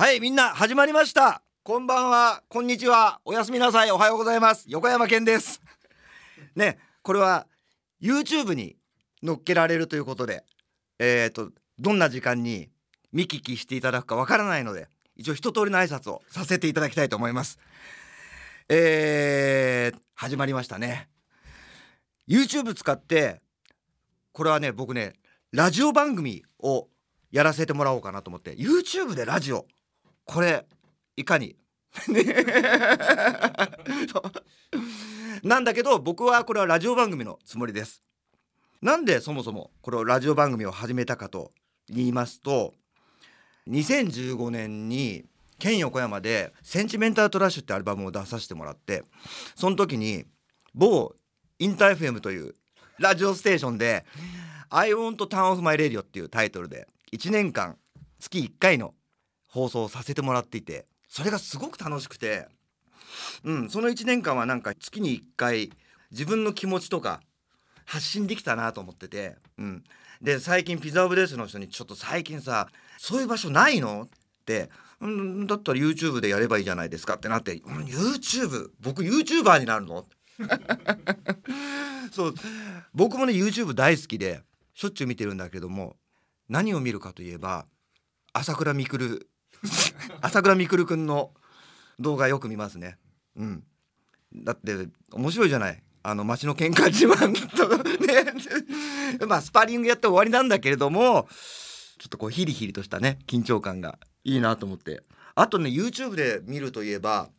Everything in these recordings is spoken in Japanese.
はいみんな始まりました。こんばんは。こんにちは。おやすみなさい。おはようございます。横山健です。ねこれは YouTube に載っけられるということでえっ、とどんな時間に見聞きしていただくかわからないので一応一通りの挨拶をさせていただきたいと思います。えー、始まりましたね。YouTube 使ってこれはね僕ねラジオ番組をやらせてもらおうかなと思って YouTube でラジオこれいかに？なんだけど僕はこれはラジオ番組のつもりです。なんでそもそもこれをラジオ番組を始めたかと言いますと2015年に県横山で「センチメンタルトラッシュ」ってアルバムを出させてもらってその時に某インター FM というラジオステーションで「I want turn off my radio」っていうタイトルで1年間月1回の放送させてもらっていてそれがすごく楽しくて、うん、その1年間はなんか月に1回自分の気持ちとか発信できたなと思ってて、うん、で最近ピザオブデスの人にちょっと最近さそういう場所ないの？ってうんだったら YouTube でやればいいじゃないですかってなって「うん、YouTube 僕 YouTuber になるの? 」そう。僕もね YouTube 大好きでしょっちゅう見てるんだけども何を見るかといえば朝倉未来 朝倉未来くんの動画よく見ますね。うん、だって面白いじゃない。あの街の喧嘩自慢とね。まあスパーリングやって終わりなんだけれどもちょっとこうヒリヒリとしたね緊張感がいいなと思って。あとね YouTube で見るといえば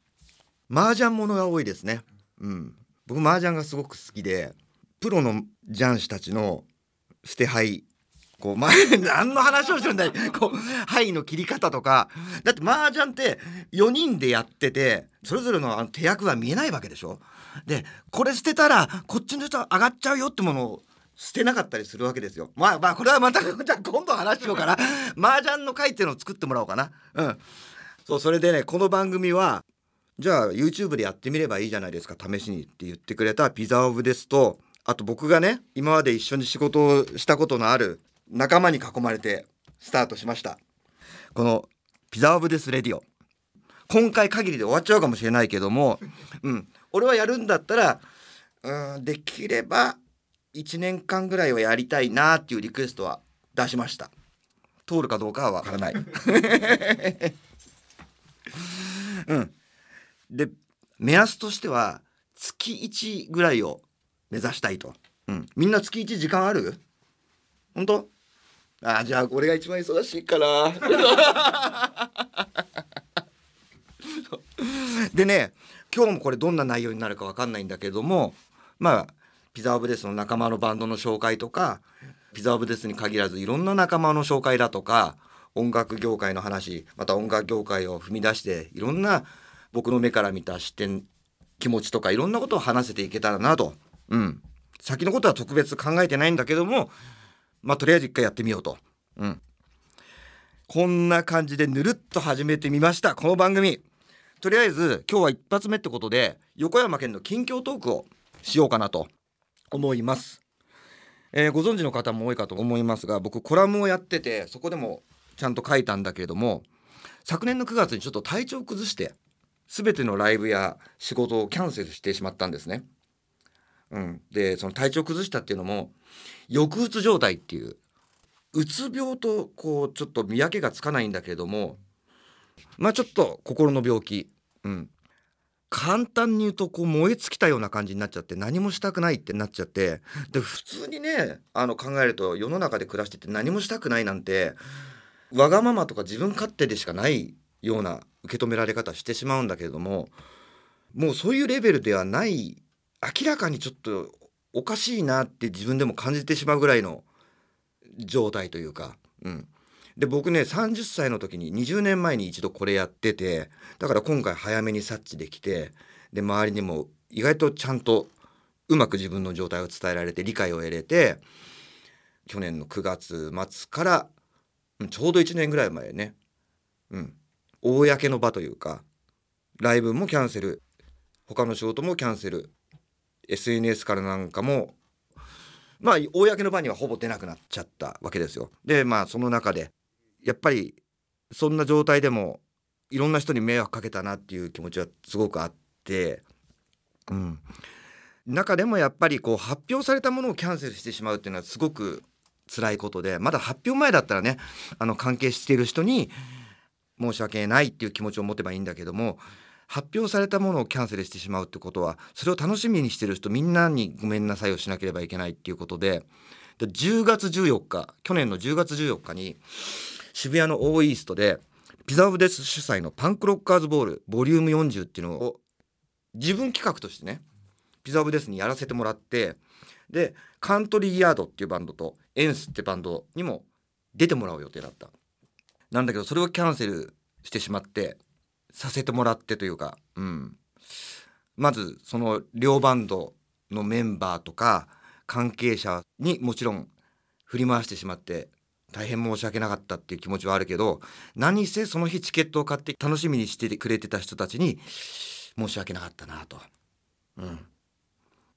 麻雀ものが多いですね。うん、僕麻雀がすごく好きでプロの雀士たちの捨て牌こう前 何の話をしてるんだい？こう牌の切り方とか。だって麻雀って4人でやっててそれぞれのあの手役が見えないわけでしょ？でこれ捨てたらこっちの人上がっちゃうよってものを捨てなかったりするわけですよ。まあまあこれはまたじゃ今度話しようかな。麻雀の会っていうのを作ってもらおうかな。うん。そうそれでねこの番組はじゃあ YouTube でやってみればいいじゃないですか。試しにって言ってくれたピザオブですとあと僕がね今まで一緒に仕事をしたことのある仲間に囲まれてスタートしました。このピザオブですレディオ。今回限りで終わっちゃうかもしれないけどもうん。俺はやるんだったらうんできれば1年間ぐらいはやりたいなっていうリクエストは出しました。通るかどうかはわからない。うん。で目安としては月1ぐらいを目指したいと、うん、みんな月1時間ある？本当？あじゃあ俺が一番忙しいから。でね今日もこれどんな内容になるか分かんないんだけどもまあピザオブデスの仲間のバンドの紹介とかピザオブデスに限らずいろんな仲間の紹介だとか音楽業界の話また音楽業界を踏み出していろんな僕の目から見た視点気持ちとかいろんなことを話せていけたらなと、うん、先のことは特別考えてないんだけどもまあとりあえず一回やってみようと、うん、こんな感じでぬるっと始めてみました。この番組。とりあえず今日は一発目ってことで横山県の近況トークをしようかなと思います、えーご存知の方も多いかと思いますが僕コラムをやっててそこでもちゃんと書いたんだけれども昨年の9月にちょっと体調を崩して全てのライブや仕事をキャンセルしてしまったんですね。うん、でその体調崩したっていうのも抑うつ状態っていううつ病とこうちょっと見分けがつかないんだけれどもまあちょっと心の病気、うん、簡単に言うとこう燃え尽きたような感じになっちゃって何もしたくないってなっちゃってで普通にねあの考えると世の中で暮らしてて何もしたくないなんてわがままとか自分勝手でしかないような受け止められ方してしまうんだけれどももうそういうレベルではない明らかにちょっとおかしいなって自分でも感じてしまうぐらいの状態というか、うん、で僕ね30歳の時に20年前に一度これやっててだから今回早めに察知できてで周りにも意外とちゃんとうまく自分の状態を伝えられて理解を得れて去年の9月末からちょうど1年ぐらい前ね、うん、公の場というかライブもキャンセル他の仕事もキャンセル SNS からなんかもまあ公の場にはほぼ出なくなっちゃったわけですよ。でまあその中でやっぱりそんな状態でもいろんな人に迷惑かけたなっていう気持ちはすごくあって、うん、中でもやっぱりこう発表されたものをキャンセルしてしまうっていうのはすごく辛いことでまだ発表前だったらねあの関係している人に申し訳ないっていう気持ちを持てばいいんだけども発表されたものをキャンセルしてしまうってことはそれを楽しみにしてる人みんなにごめんなさいをしなければいけないっていうことでで10月14日去年の10月14日に渋谷のオーイーストでピザオブデス主催のパンクロッカーズボールボリューム40っていうのを自分企画としてねピザオブデスにやらせてもらってでカントリーヤードっていうバンドとエンスってバンドにも出てもらう予定だった。なんだけどそれをキャンセルしてしまってさせてもらってというか、うん、まずその両バンドのメンバーとか関係者にもちろん振り回してしまって大変申し訳なかったっていう気持ちはあるけど何せその日チケットを買って楽しみにしてくれてた人たちに申し訳なかったなと。うん、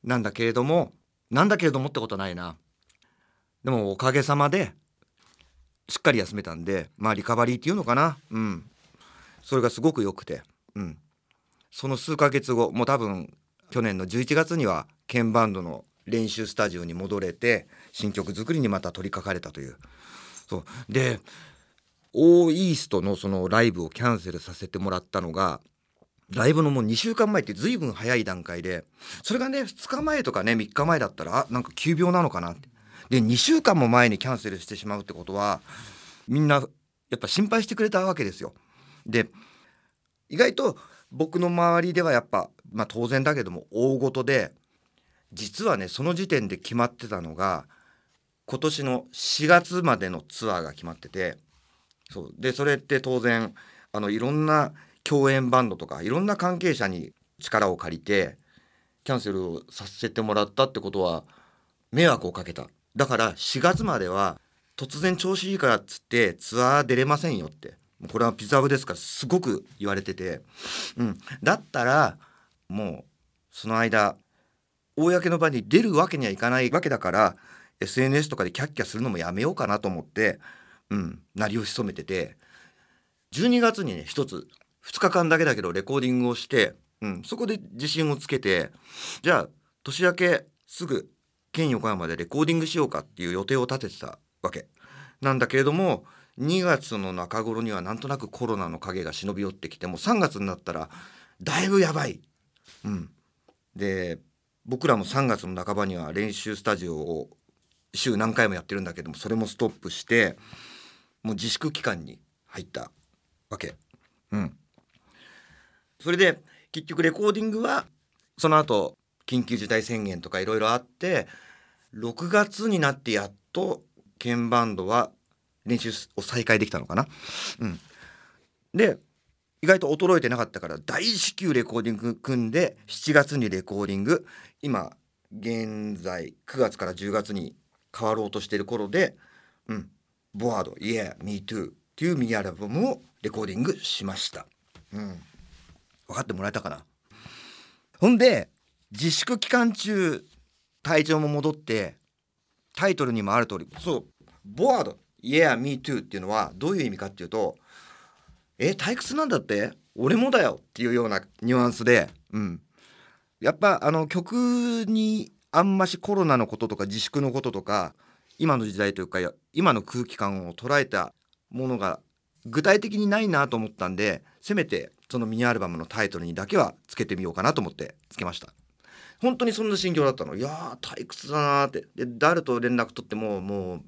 なんだけれどもなんだけれどもってことはないな。でもおかげさまでしっかり休めたんでまあリカバリーっていうのかなうんそれがすごく良くて。うん。その数ヶ月後もう多分去年の11月には鍵バンドの練習スタジオに戻れて新曲作りにまた取り掛かれたという。そう。でオーイーストのそのライブをキャンセルさせてもらったのがライブのもう2週間前って随分早い段階でそれがね2日前とかね3日前だったらあなんか急病なのかなって。で2週間も前にキャンセルしてしまうってことはみんなやっぱ心配してくれたわけですよ。で意外と僕の周りではやっぱ、まあ、当然だけども大ごとで実はねその時点で決まってたのが今年の4月までのツアーが決まっててそうでそれって当然あのいろんな共演バンドとかいろんな関係者に力を借りてキャンセルをさせてもらったってことは迷惑をかけた。だから4月までは突然調子いいからっつってツアー出れませんよって。これはピザブですからすごく言われてて、うん、だったらもうその間公の場に出るわけにはいかないわけだから SNS とかでキャッキャするのもやめようかなと思って、うん、鳴りを潜めてて。12月にね一つ2日間だけだけどレコーディングをして、うん、そこで自信をつけてじゃあ年明けすぐ県横山でレコーディングしようかっていう予定を立ててたわけなんだけれども2月の中頃にはなんとなくコロナの影が忍び寄ってきてもう3月になったらだいぶやばい。うん、で僕らも3月の半ばには練習スタジオを週何回もやってるんだけどもそれもストップしてもう自粛期間に入ったわけ。うん、それで結局レコーディングはその後緊急事態宣言とかいろいろあって6月になってやっと鍵バンドは練習を再開できたのかな？うん、で意外と衰えてなかったから大至急レコーディング組んで7月にレコーディング。今現在9月から10月に変わろうとしている頃で「うん、ボワード Yeah Me Too」っていうミニアルバムをレコーディングしました。うん、分かってもらえたかな？ほんで自粛期間中体調も戻ってタイトルにもある通りそう「ボワード Yeah Me Too」っていうのはどういう意味かっていうと「え退屈なんだって？俺もだよ」っていうようなニュアンスで、うん、やっぱあの曲にあんましコロナのこととか自粛のこととか今の時代というか今の空気感を捉えたものが具体的にないなと思ったんでせめてそのミニアルバムのタイトルにだけはつけてみようかなと思ってつけました。本当にそんな心境だったの。いや退屈だなって。で誰と連絡取ってももう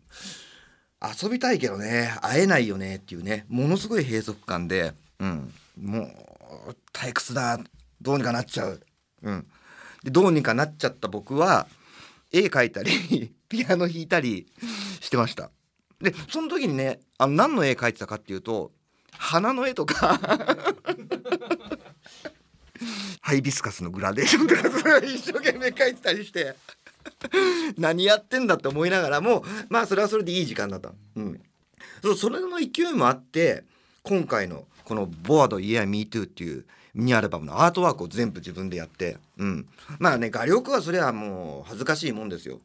遊びたいけどね会えないよねっていうねものすごい閉塞感で、うん、もう退屈だどうにかなっちゃう、うん、でどうにかなっちゃった僕は絵描いたり ピアノ弾いたりしてました。でその時にねあの何の絵描いてたかっていうと花の絵とか。ハイビスカスのグラデーションとかそれを一生懸命描いてたりして。何やってんだって思いながらもまあそれはそれでいい時間だった、うん、そうそれの勢いもあって今回のこの「ボアド Yeah Me Too」っていうミニアルバムのアートワークを全部自分でやって、うん、まあね画力はそれはもう恥ずかしいもんですよ。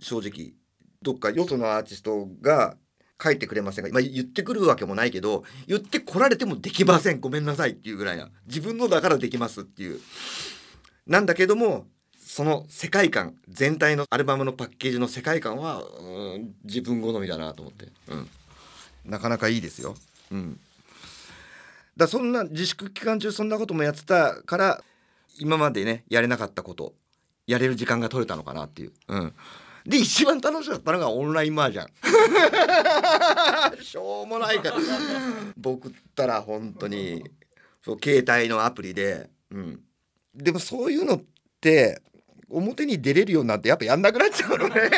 正直。どっかよそのアーティストが書いてくれませんが、まあ、言ってくるわけもないけど言ってこられてもできません。ごめんなさいっていうぐらいな。自分のだからできますっていう。なんだけどもその世界観全体のアルバムのパッケージの世界観はうん自分好みだなと思って、うん、なかなかいいですよ。うん、だそんな自粛期間中そんなこともやってたから今までねやれなかったことやれる時間が取れたのかなっていう。うん。で一番楽しかったのがオンライン麻雀。しょうもないから。僕ったら本当にそう携帯のアプリで、うん、でもそういうのって表に出れるようになってやっぱやんなくなっちゃうのね。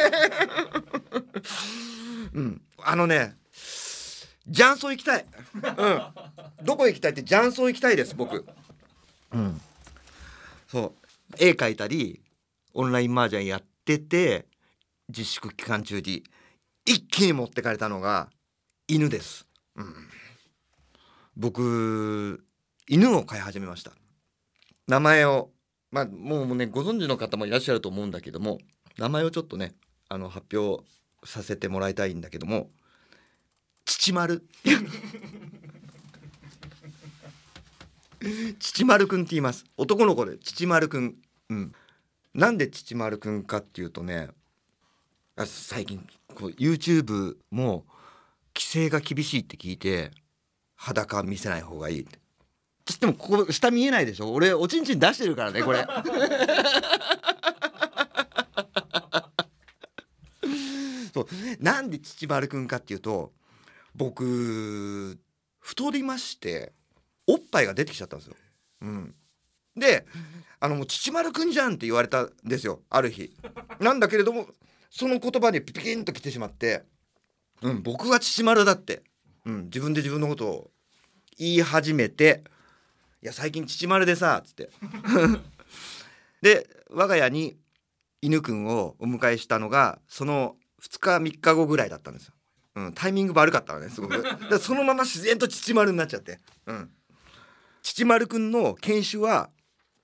うん。あのね雀荘行きたい。うん。どこ行きたいって雀荘行きたいです僕。うん。そう。絵描いたりオンライン麻雀やってて自粛期間中に一気に持ってかれたのが犬です、うん、僕犬を飼い始めました。名前をまあもうねご存知の方もいらっしゃると思うんだけども名前をちょっとねあの発表させてもらいたいんだけども父丸。父丸くんって言います。男の子で父丸くん。うん。なんで父丸くんかっていうとねあ最近こう YouTube も規制が厳しいって聞いて裸見せない方がいいってつってもここ下見えないでしょ？俺おちんちん出してるからねこれ そうなんで父丸くんかっていうと僕太りましておっぱいが出てきちゃったんですよ。うん、であのもう父丸くんじゃんって言われたんですよある日。なんだけれどもその言葉にピキンときてしまって、うん、僕は父丸だって、うん、自分で自分のことを言い始めて「いや最近父丸でさ」っつって。で我が家に犬くんをお迎えしたのがその2日3日後ぐらいだったんですよ。うん、タイミング悪かったわねすごく。でそのまま自然と父丸になっちゃって、うん、父丸くんの犬種は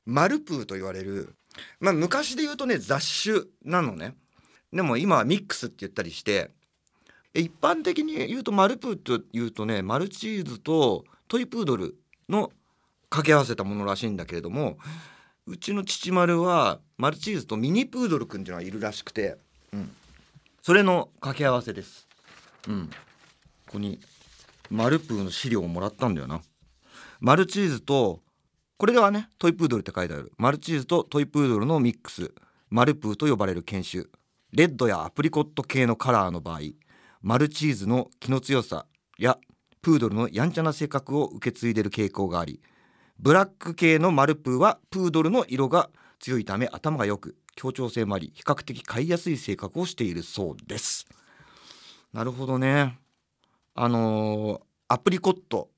マルプーと言われるまあ昔で言うとね雑種なのね。でも今はミックスって言ったりしてえ一般的に言うとマルプーというとねマルチーズとトイプードルの掛け合わせたものらしいんだけれどもうちの父丸はマルチーズとミニプードルくんっていうのがいるらしくて、うん、それの掛け合わせです。うん、ここにマルプーの資料をもらったんだよな。マルチーズとこれではねトイプードルって書いてある。マルチーズとトイプードルのミックス。マルプーと呼ばれる犬種。レッドやアプリコット系のカラーの場合マルチーズの気の強さやプードルのやんちゃな性格を受け継いでる傾向がありブラック系のマルプーはプードルの色が強いため頭が良く協調性もあり比較的飼いやすい性格をしているそうです。なるほどね。あのーアプリコット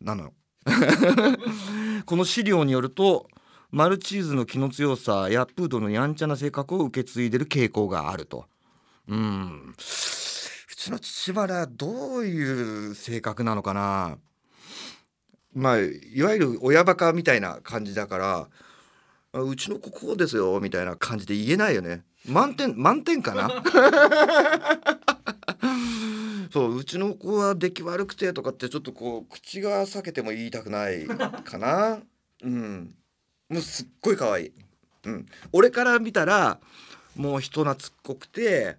なの この資料によるとマルチーズの気の強さやプードルのやんちゃな性格を受け継いでる傾向があると。うん。うちの父原どういう性格なのかな？まあいわゆる親バカみたいな感じだからうちの子こうですよみたいな感じで言えないよね。満点満点かな？そううちの子は出来悪くてとかってちょっとこう口が裂けても言いたくないかな。うん。もうすっごい可愛い。うん。俺から見たらもう人懐っこくて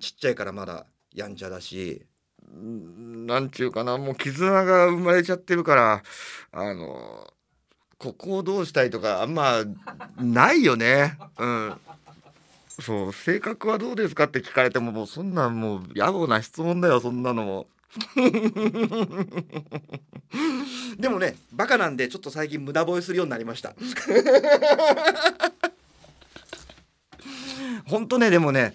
ちっちゃいからまだやんちゃだし。なんちゅうかなもう絆が生まれちゃってるからあのここをどうしたいとかあんまないよね。うん。そう性格はどうですかって聞かれてももうそんなんもう野暮な質問だよそんなのも。でもねバカなんでちょっと最近無駄吠えするようになりました。本当ねでもね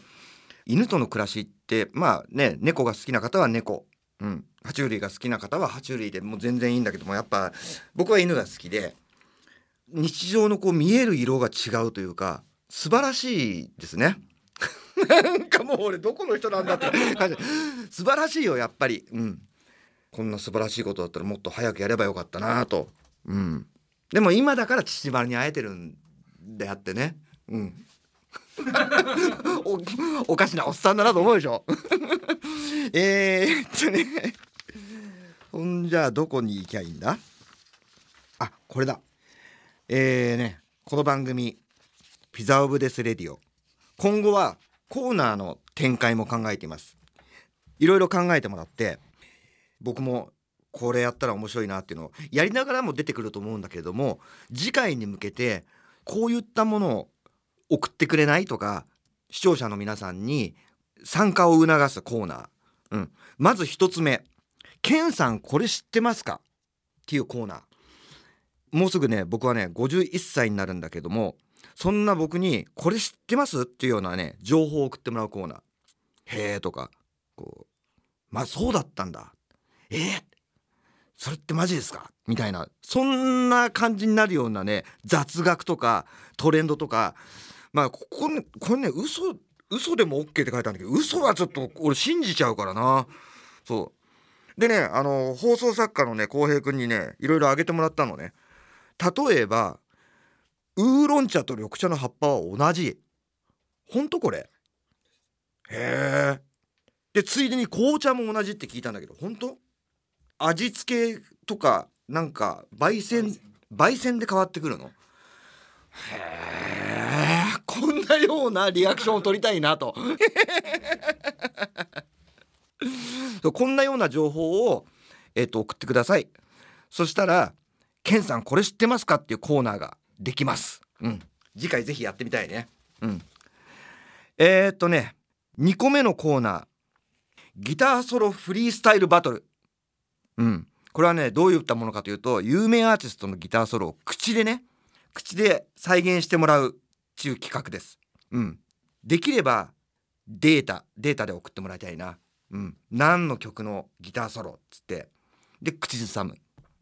犬との暮らしってまあね猫が好きな方は猫。うん。爬虫類が好きな方は爬虫類でもう全然いいんだけどもやっぱ僕は犬が好きで日常のこう見える色が違うというか素晴らしいですね。なんかもう俺どこの人なんだって感じ。素晴らしいよやっぱり、うん、こんな素晴らしいことだったらもっと早くやればよかったなと、うん、でも今だから父丸に会えてるんであってね、うん、お おかしなおっさんだなと思うでしょ。えー、っとね。ほんじゃあどこに行きゃいいんだ？あこれだ。えーねこの番組「ピザオブデスレディオ」今後はコーナーの展開も考えています。いろいろ考えてもらって僕もこれやったら面白いなっていうのをやりながらも出てくると思うんだけれども次回に向けてこういったものを送ってくれないとか視聴者の皆さんに参加を促すコーナー、うん、まず一つ目「ケンさんこれ知ってますか?」っていうコーナー。もうすぐね僕はね51歳になるんだけどもそんな僕に「これ知ってます?」っていうようなね情報を送ってもらうコーナー「へえ」とかこう「まあそうだったんだ」「えー、それってマジですか?」みたいな。そんな感じになるようなね雑学とかトレンドとかまあここねこれね嘘嘘でも OK って書いてあるんだけど嘘はちょっと俺信じちゃうからな。そう。でねあの放送作家のね浩平君にねいろいろあげてもらったのね。例えばウーロン茶と緑茶の葉っぱは同じ。ほんとこれ。へえでついでに紅茶も同じって聞いたんだけど本当味付けとかなんか焙煎焙煎。で変わってくるの？へえこんなようなリアクションを取りたいなと。こんなような情報を、えー、と送ってください。そしたら「ケンさんこれ知ってますか?」っていうコーナーができます、うん、次回ぜひやってみたいね、うん、えー、っとね2個目のコーナー。ギターソロフリースタイルバトル。うん。これはねどういったものかというと有名アーティストのギターソロを口でね口で再現してもらうっていう企画です。うん、できればデータデータで送ってもらいたいな。うん、何の曲のギターソロっつって。で口ずさむ、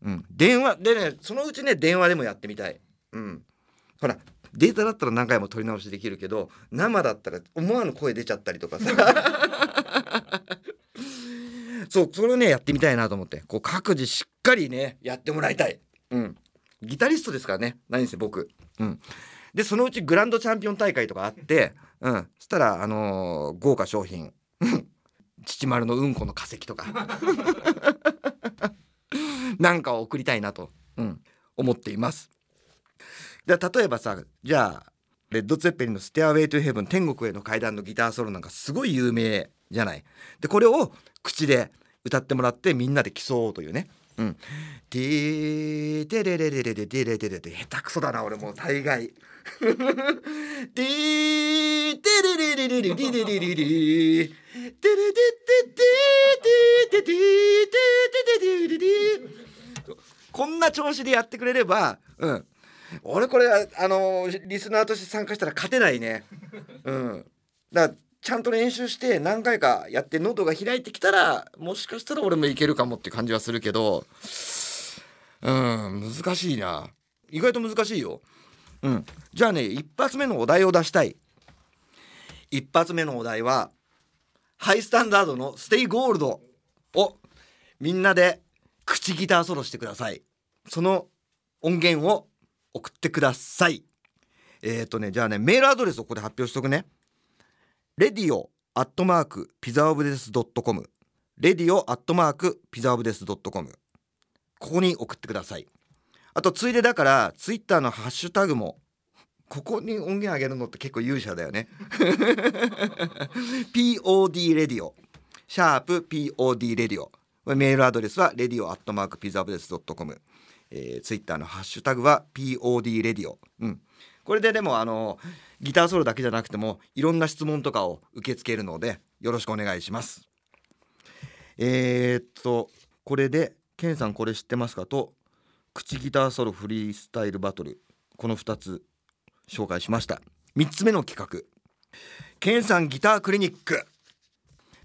うん、電話でねそのうちね電話でもやってみたい、うん、ほらデータだったら何回も撮り直しできるけど生だったら思わぬ声出ちゃったりとかさ。そうそれをねやってみたいなと思って。こう各自しっかりねやってもらいたい、うん、ギタリストですからね。何せ僕、うん、でそのうちグランドチャンピオン大会とかあって、うん、そしたら、あのー、豪華商品。父丸のうんこの化石とか。なんかを送りたいなと、うん、思っています。で例えばさじゃあレッド・ツェッペリンの「ステアウェイ・トゥ・ヘブン天国への階段」のギターソロなんかすごい有名じゃない。でこれを口で歌ってもらってみんなで競おうというね。うん。テーテレレレレレテレテレテ下手くそだな俺もう大概。テーテレレレレレレレレレテレテテテテテテテテテテテテテこんな調子でやってくれれば、うん。俺これあのリスナーとして参加したら勝てないね。うん。だちゃんと練習して何回かやって喉が開いてきたらもしかしたら俺もいけるかもって感じはするけどうん難しいな。意外と難しいよ。うん。じゃあね一発目のお題を出したい。一発目のお題はハイスタンダードの「ステイゴールド」をみんなで口ギターソロしてください。その音源を送ってください。えっ、ー、とねじゃあねメールアドレスをここで発表しとくね。レディオアットマークピザオブデスドットコム。レディオアットマークピザオブデスドットコム。ここに送ってください。あとついでだからツイッターのハッシュタグもここに音源あげるのって結構勇者だよね。POD レディオ。シャープ POD レディオ。メールアドレスはレディオアットマークピザオブデスドットコム。ツイッターのハッシュタグは POD レディオ。うん。これででもあのギターソロだけじゃなくてもいろんな質問とかを受け付けるのでよろしくお願いします。えー、っとこれで「ケンさんこれ知ってますか?」と「口ギターソロフリースタイルバトル」この2つ紹介しました。3つ目の企画「ケンさんギタークリニック」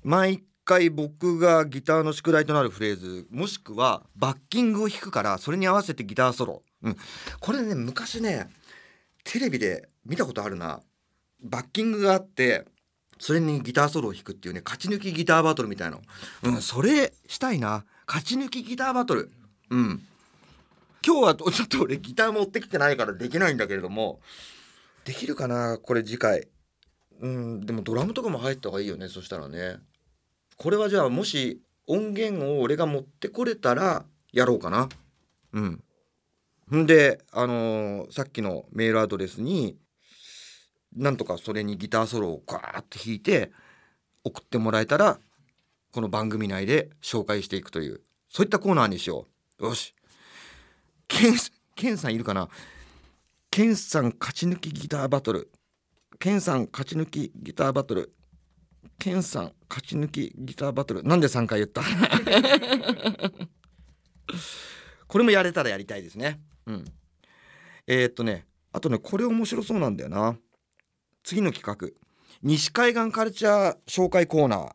毎回僕がギターの宿題となるフレーズもしくはバッキングを弾くからそれに合わせてギターソロ、うん、これね昔ねテレビで見たことあるな。バッキングがあってそれにギターソロを弾くっていうね勝ち抜きギターバトルみたいなうんそれしたいな。勝ち抜きギターバトル。うん。今日はちょっと俺ギター持ってきてないからできないんだけれどもできるかなこれ次回。うんでもドラムとかも入った方がいいよねそしたらね。これはじゃあもし音源を俺が持ってこれたらやろうかな。うん。んであのーさっきのメールアドレスになんとかそれにギターソロをガーッと弾いて送ってもらえたらこの番組内で紹介していくというそういったコーナーにしよう。よし。ケンケンさんいるかな？ケンさん勝ち抜きギターバトル。ケンさん勝ち抜きギターバトル。ケンさん勝ち抜きギターバトル。なんで3回言った？これもやれたらやりたいですね。うん。えー、っとねあとねこれ面白そうなんだよな。次の企画。西海岸カルチャー紹介コーナー。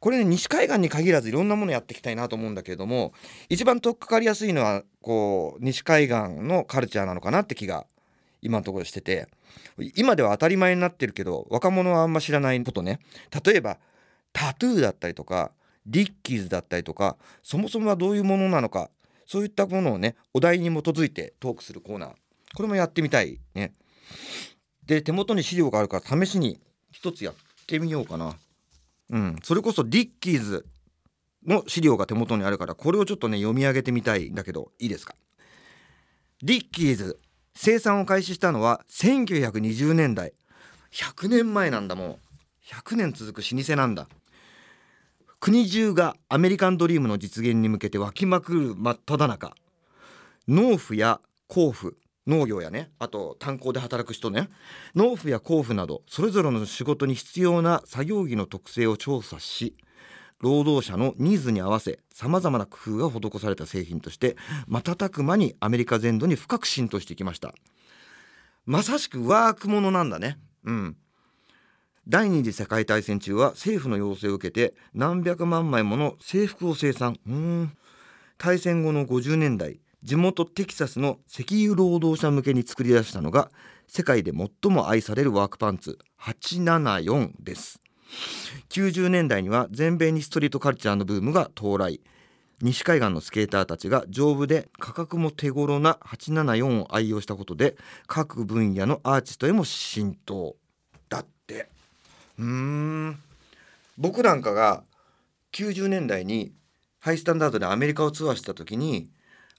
これね西海岸に限らずいろんなものやっていきたいなと思うんだけれども一番取っかかりやすいのはこう西海岸のカルチャーなのかなって気が今のところしてて。今では当たり前になってるけど若者はあんま知らないことね。例えばタトゥーだったりとかディッキーズだったりとかそもそもはどういうものなのかそういったものをねお題に基づいてトークするコーナー。これもやってみたいね。で手元に資料があるから試しに一つやってみようかな。うん。それこそディッキーズの資料が手元にあるからこれをちょっとね読み上げてみたいんだけどいいですか？ディッキーズ生産を開始したのは1920年代。100年前なんだもん。100年続く老舗なんだ。国中がアメリカンドリームの実現に向けて湧きまくる真っ只中。農夫や甲府農業やね。あと炭鉱で働く人ね。農夫や甲府などそれぞれの仕事に必要な作業着の特性を調査し労働者のニーズに合わせさまざまな工夫が施された製品として瞬く間にアメリカ全土に深く浸透してきました。まさしくワークものなんだね。うん。第二次世界大戦中は政府の要請を受けて何百万枚もの制服を生産。うん。大戦後の50年代地元テキサスの石油労働者向けに作り出したのが世界で最も愛されるワークパンツ874です。90年代には全米にストリートカルチャーのブームが到来。西海岸のスケーターたちが丈夫で価格も手頃な874を愛用したことで各分野のアーティストへも浸透。だって。うん。僕なんかが90年代にハイスタンダードでアメリカをツアーした時に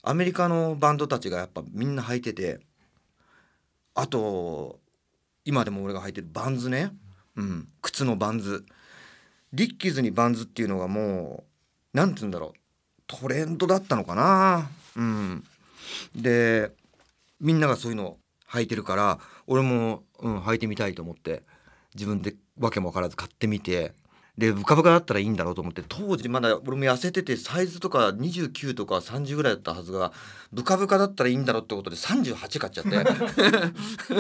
アメリカのバンドたちがやっぱみんな履いててあと今でも俺が履いてるバンズね、うん、靴のバンズ。ディッキーズにバンズっていうのがもうなんて言うんだろう。トレンドだったのかな。うん。でみんながそういうの履いてるから俺も、うん、履いてみたいと思って自分でわけも分からず買ってみてでブカブカだったらいいんだろうと思って当時まだ俺も痩せててサイズとか29とか30ぐらいだったはずがブカブカだったらいいんだろうってことで38買っちゃって。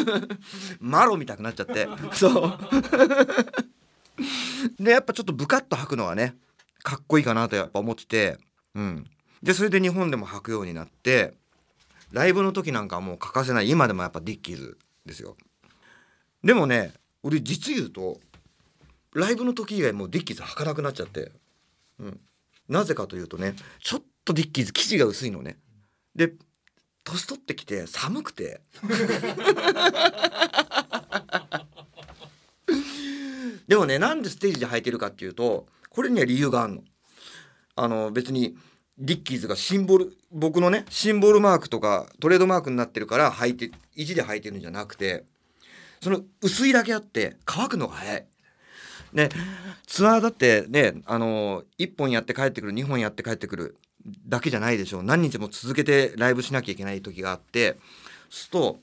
マロみたくなっちゃって。そう。でやっぱちょっとブカッと履くのはねかっこいいかなとやっぱ思ってて。うん。でそれで日本でも履くようになってライブの時なんかはもう欠かせない。今でもやっぱディッキーズですよ。でもね俺実言うとライブの時以外もうディッキーズ履かなくなっちゃって、うん、なぜかというとねちょっとディッキーズ生地が薄いのねで年取ってきて寒くて でもねなんでステージで履いてるかっていうとこれには理由があるの。あの別にディッキーズがシンボル僕のねシンボルマークとかトレードマークになってるから履いて意地で履いてるんじゃなくてその薄いだけあって乾くのが早い。ねツアーだってねあの1本やって帰ってくる2本やって帰ってくるだけじゃないでしょう。何日も続けてライブしなきゃいけない時があってすると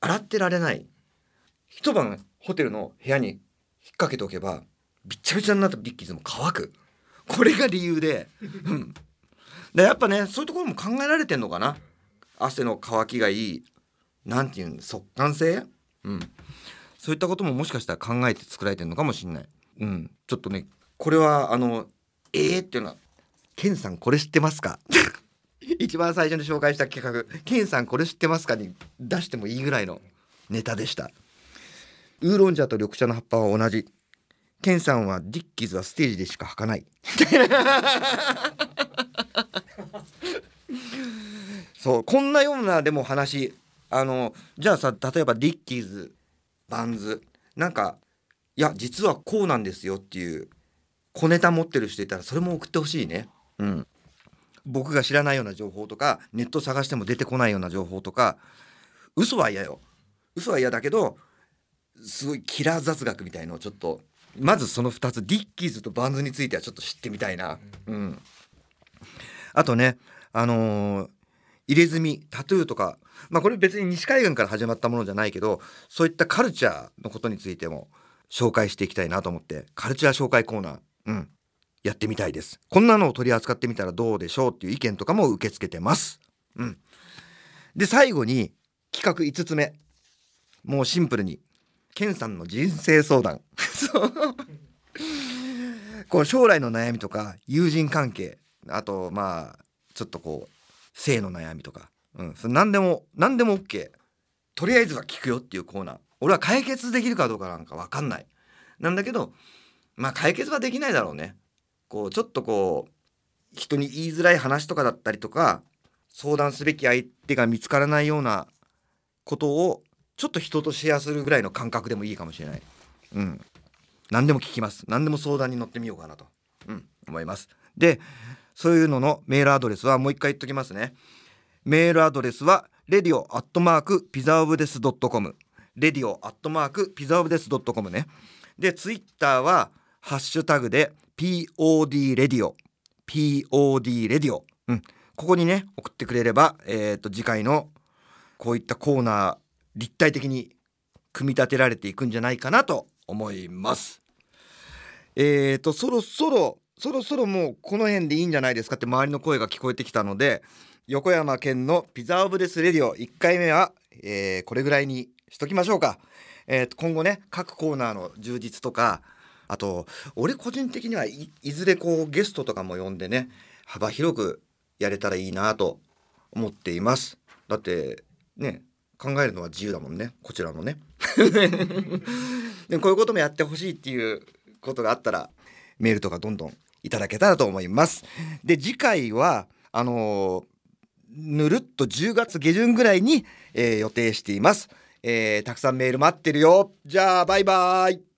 洗ってられない。一晩ホテルの部屋に引っ掛けておけばびっちゃびちゃになったディッキーズも乾く。これが理由で、うん、でやっぱねそういうところも考えられてんのかな。汗の乾きがいいなんていうん速乾性？うん。そういったことももしかしたら考えて作られてるのかもしれない。うんちょっとねこれはあのえーっていうのは「ケンさんこれ知ってますか? 」一番最初に紹介した企画「ケンさんこれ知ってますか?」に出してもいいぐらいのネタでしたウーロン茶と緑茶の葉っぱは同じケンさんはディッキーズはステージでしか履かない そうこんなようなでも話あのじゃあさ例えばディッキーズバンズなんかいや実はこうなんですよっていう小ネタ持ってる人いたらそれも送ってほしいね。うん。僕が知らないような情報とかネット探しても出てこないような情報とか嘘は嫌よ。嘘は嫌だけどすごいキラー雑学みたいのをちょっとまずその2つディッキーズとバンズについてはちょっと知ってみたいな。うん。あとねあのー入れ墨タトゥーとかまあこれ別に西海岸から始まったものじゃないけどそういったカルチャーのことについても紹介していきたいなと思ってカルチャー紹介コーナーうんやってみたいです。こんなのを取り扱ってみたらどうでしょうっていう意見とかも受け付けてます。うん。で最後に企画5つ目。もうシンプルにケンさんの人生相談。そう。こう将来の悩みとか友人関係あとまあちょっとこう性の悩みとか、うん、それ何でも何でも OK とりあえずは聞くよっていうコーナー。俺は解決できるかどうかなんか分かんないなんだけどまあ解決はできないだろうねこうちょっとこう人に言いづらい話とかだったりとか相談すべき相手が見つからないようなことをちょっと人とシェアするぐらいの感覚でもいいかもしれない。うん。何でも聞きます。何でも相談に乗ってみようかなと、うん、思います。で、そういうののメールアドレスはもう一回言っときますね。メールアドレスは radio.pizzaofdes.com radio.pizzaofdes.com ね。で、ツイッターはハッシュタグで POD レディオ POD レディオ。うん。ここにね、送ってくれれば、えっ、と、次回のこういったコーナー、立体的に組み立てられていくんじゃないかなと思います。えーと、そろそろ、そろそろもうこの辺でいいんじゃないですかって周りの声が聞こえてきたので、横山県のピザオブデスレディオ1回目は、えーこれぐらいにしときましょうか。えー、今後ね、各コーナーの充実とか、あと、俺個人的にはいずれこうゲストとかも呼んでね、幅広くやれたらいいなと思っています。だって、ね、考えるのは自由だもんね、こちらのね。でこういうこともやってほしいっていうことがあったらメールとかどんどんいただけたらと思います。で次回はあのーぬるっと10月下旬ぐらいに、えー予定しています、えーたくさんメール待ってるよ。じゃあバイバイ。